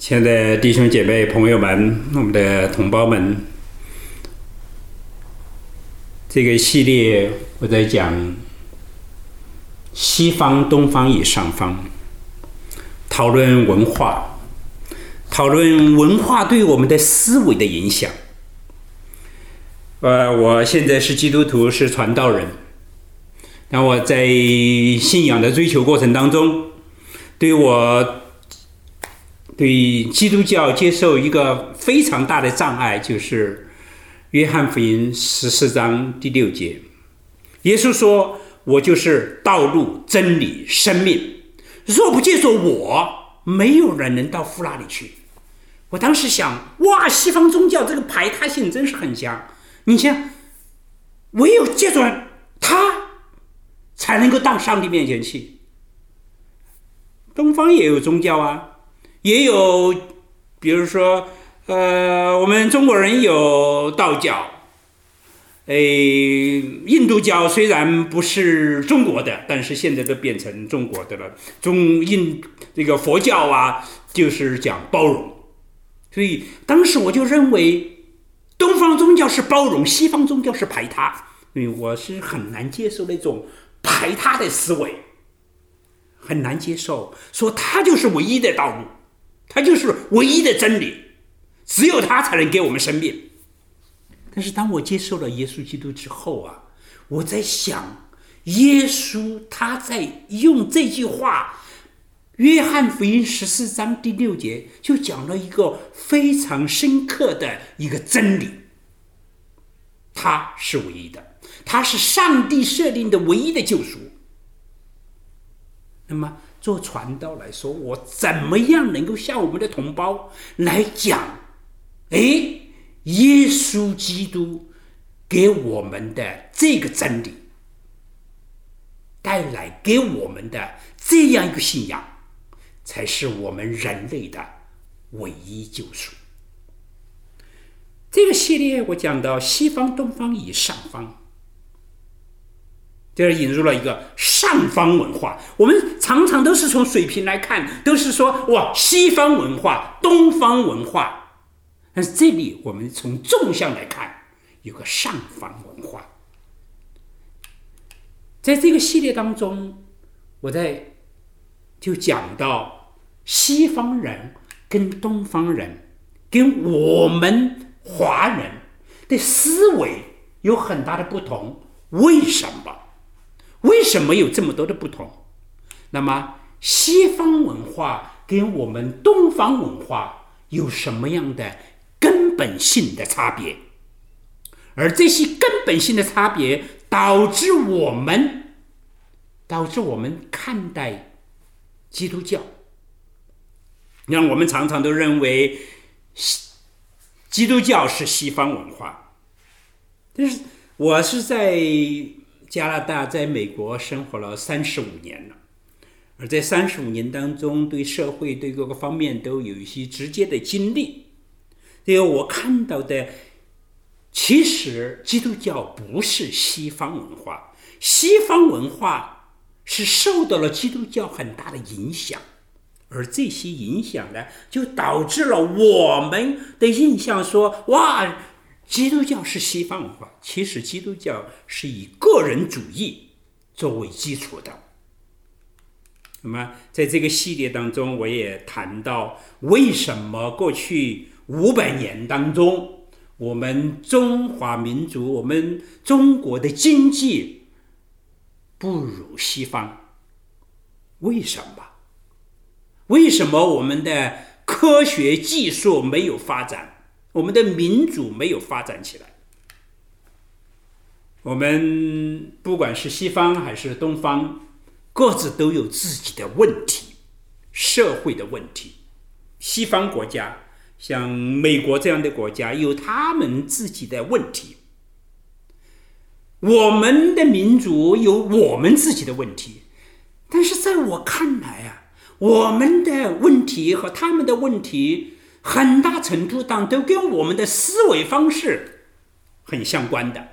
亲爱的弟兄姐妹、朋友们，我们的同胞们，这个系列我在讲西方、东方与上方，讨论文化，讨论文化对我们的思维的影响。呃，我现在是基督徒，是传道人。那我在信仰的追求过程当中，对我。对基督教接受一个非常大的障碍，就是《约翰福音》十四章第六节，耶稣说：“我就是道路、真理、生命，若不接受我，没有人能到父那里去。”我当时想，哇，西方宗教这个排他性真是很强。你像，唯有借助他，才能够到上帝面前去。东方也有宗教啊。也有，比如说，呃，我们中国人有道教，诶，印度教虽然不是中国的，但是现在都变成中国的了。中印这个佛教啊，就是讲包容，所以当时我就认为，东方宗教是包容，西方宗教是排他，因为我是很难接受那种排他的思维，很难接受，说他就是唯一的道路。他就是唯一的真理，只有他才能给我们生命。但是当我接受了耶稣基督之后啊，我在想，耶稣他在用这句话，《约翰福音》十四章第六节就讲了一个非常深刻的一个真理：他是唯一的，他是上帝设定的唯一的救赎。那么。做传道来说，我怎么样能够向我们的同胞来讲？哎，耶稣基督给我们的这个真理，带来给我们的这样一个信仰，才是我们人类的唯一救赎。这个系列我讲到西方、东方与上方。这引入了一个上方文化。我们常常都是从水平来看，都是说哇，西方文化、东方文化。但是这里我们从纵向来看，有个上方文化。在这个系列当中，我在就讲到西方人跟东方人跟我们华人的思维有很大的不同，为什么？为什么有这么多的不同？那么西方文化跟我们东方文化有什么样的根本性的差别？而这些根本性的差别导致我们导致我们看待基督教，让我们常常都认为基督教是西方文化。但是我是在。加拿大在美国生活了三十五年了，而在三十五年当中，对社会对各个方面都有一些直接的经历。这个我看到的，其实基督教不是西方文化，西方文化是受到了基督教很大的影响，而这些影响呢，就导致了我们的印象说：哇。基督教是西方文化，其实基督教是以个人主义作为基础的。那么，在这个系列当中，我也谈到为什么过去五百年当中，我们中华民族、我们中国的经济不如西方？为什么？为什么我们的科学技术没有发展？我们的民主没有发展起来。我们不管是西方还是东方，各自都有自己的问题，社会的问题。西方国家像美国这样的国家有他们自己的问题，我们的民族有我们自己的问题。但是在我看来啊，我们的问题和他们的问题。很大程度上都跟我们的思维方式很相关的，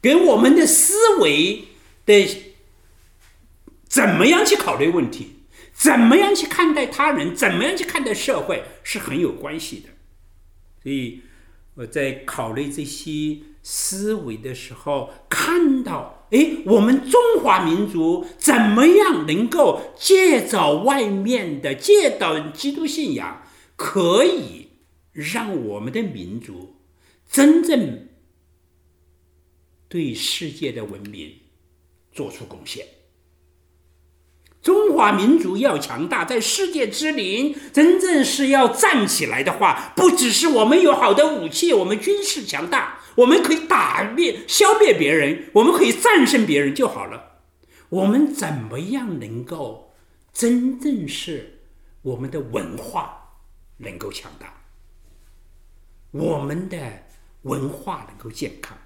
跟我们的思维的怎么样去考虑问题，怎么样去看待他人，怎么样去看待社会，是很有关系的。所以我在考虑这些思维的时候，看到，哎，我们中华民族怎么样能够借着外面的借着基督信仰，可以让我们的民族真正对世界的文明做出贡献。中华民族要强大，在世界之林真正是要站起来的话，不只是我们有好的武器，我们军事强大，我们可以打灭、消灭别人，我们可以战胜别人就好了。我们怎么样能够真正是我们的文化能够强大，我们的文化能够健康？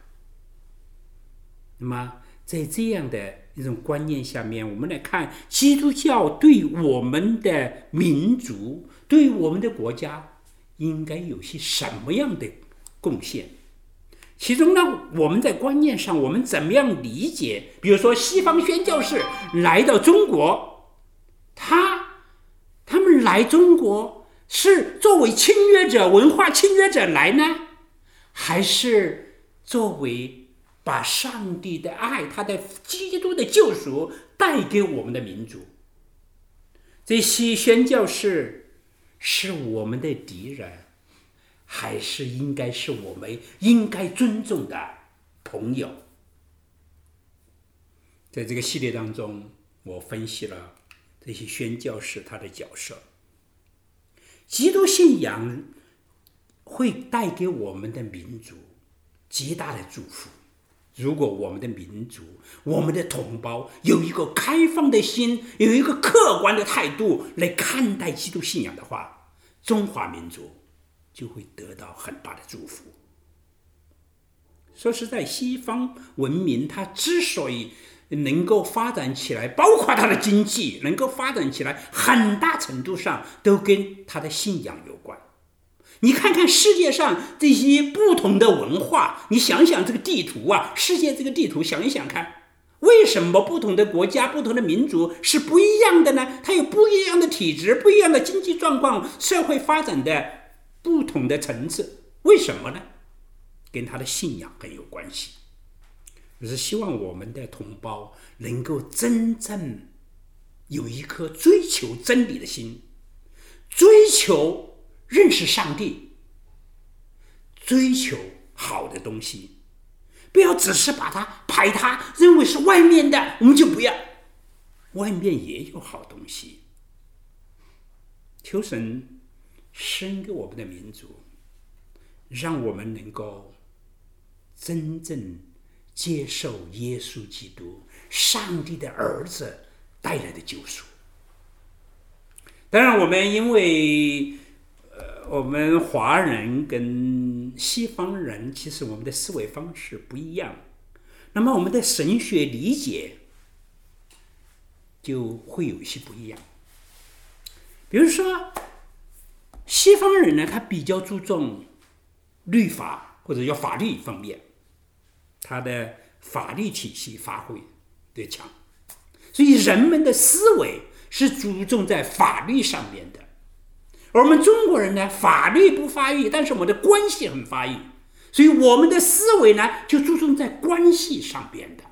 那么，在这样的。一种观念下面，我们来看基督教对我们的民族、对我们的国家应该有些什么样的贡献？其中呢，我们在观念上，我们怎么样理解？比如说，西方宣教士来到中国，他他们来中国是作为侵略者、文化侵略者来呢，还是作为？把上帝的爱，他的基督的救赎带给我们的民族。这些宣教士是我们的敌人，还是应该是我们应该尊重的朋友？在这个系列当中，我分析了这些宣教士他的角色。基督信仰会带给我们的民族极大的祝福。如果我们的民族、我们的同胞有一个开放的心，有一个客观的态度来看待基督信仰的话，中华民族就会得到很大的祝福。说实在，西方文明它之所以能够发展起来，包括它的经济能够发展起来，很大程度上都跟他的信仰有关。你看看世界上这些不同的文化，你想想这个地图啊，世界这个地图，想一想看，为什么不同的国家、不同的民族是不一样的呢？它有不一样的体质、不一样的经济状况、社会发展的不同的层次，为什么呢？跟他的信仰很有关系。我是希望我们的同胞能够真正有一颗追求真理的心，追求。认识上帝，追求好的东西，不要只是把它排他，认为是外面的，我们就不要。外面也有好东西。求神生给我们的民族，让我们能够真正接受耶稣基督，上帝的儿子带来的救赎。当然，我们因为呃。我们华人跟西方人其实我们的思维方式不一样，那么我们的神学理解就会有一些不一样。比如说，西方人呢，他比较注重律法或者叫法律方面，他的法律体系发挥的强，所以人们的思维是注重在法律上面的。而我们中国人呢，法律不发育，但是我们的关系很发育，所以我们的思维呢就注重在关系上边的。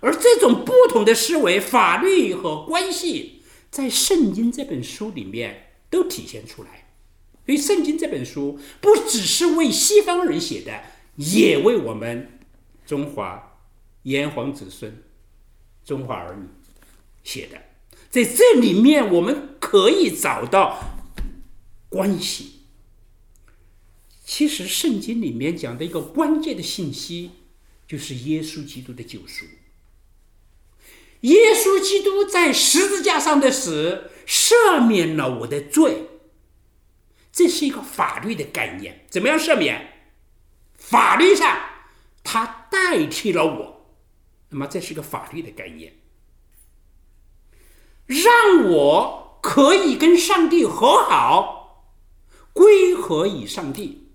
而这种不同的思维，法律和关系，在《圣经》这本书里面都体现出来。所以，《圣经》这本书不只是为西方人写的，也为我们中华炎黄子孙、中华儿女写的。在这里面，我们可以找到。关系，其实圣经里面讲的一个关键的信息，就是耶稣基督的救赎。耶稣基督在十字架上的死，赦免了我的罪。这是一个法律的概念，怎么样赦免？法律上，他代替了我，那么这是个法律的概念，让我可以跟上帝和好。归合以上帝，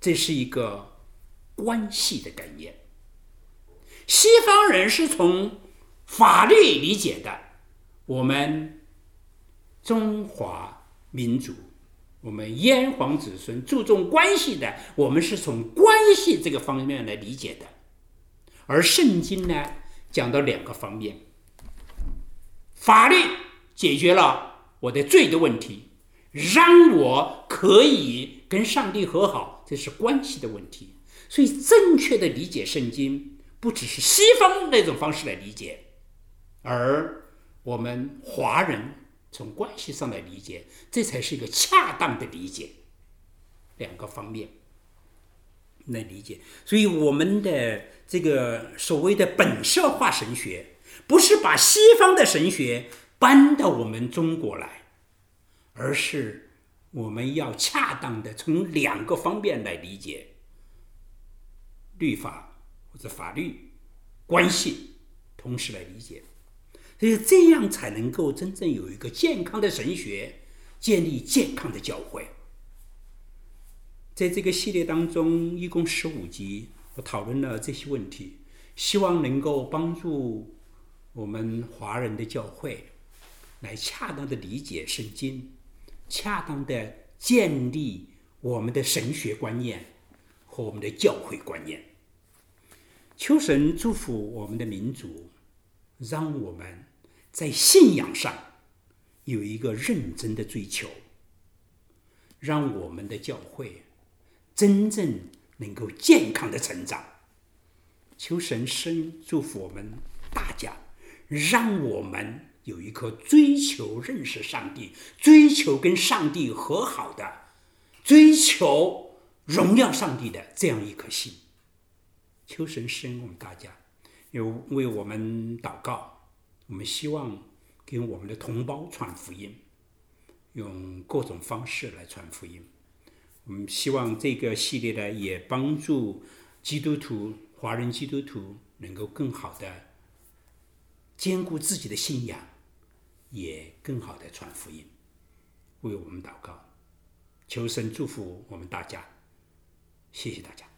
这是一个关系的概念。西方人是从法律理解的，我们中华民族，我们炎黄子孙注重关系的，我们是从关系这个方面来理解的。而圣经呢，讲到两个方面：法律解决了我的罪的问题，让我可以跟上帝和好，这是关系的问题。所以，正确的理解圣经，不只是西方那种方式来理解，而我们华人从关系上来理解，这才是一个恰当的理解。两个方面来理解，所以我们的这个所谓的本色化神学，不是把西方的神学搬到我们中国来，而是我们要恰当的从两个方面来理解。律法或者法律关系，同时来理解，所以这样才能够真正有一个健康的神学，建立健康的教会。在这个系列当中，一共十五集，我讨论了这些问题，希望能够帮助我们华人的教会来恰当的理解圣经，恰当的建立我们的神学观念和我们的教会观念。求神祝福我们的民族，让我们在信仰上有一个认真的追求，让我们的教会真正能够健康的成长。求神生祝福我们大家，让我们有一颗追求认识上帝、追求跟上帝和好的、追求荣耀上帝的这样一颗心。求神生我们大家，有为我们祷告。我们希望给我们的同胞传福音，用各种方式来传福音。我们希望这个系列呢，也帮助基督徒、华人基督徒能够更好的兼顾自己的信仰，也更好的传福音。为我们祷告，求神祝福我们大家。谢谢大家。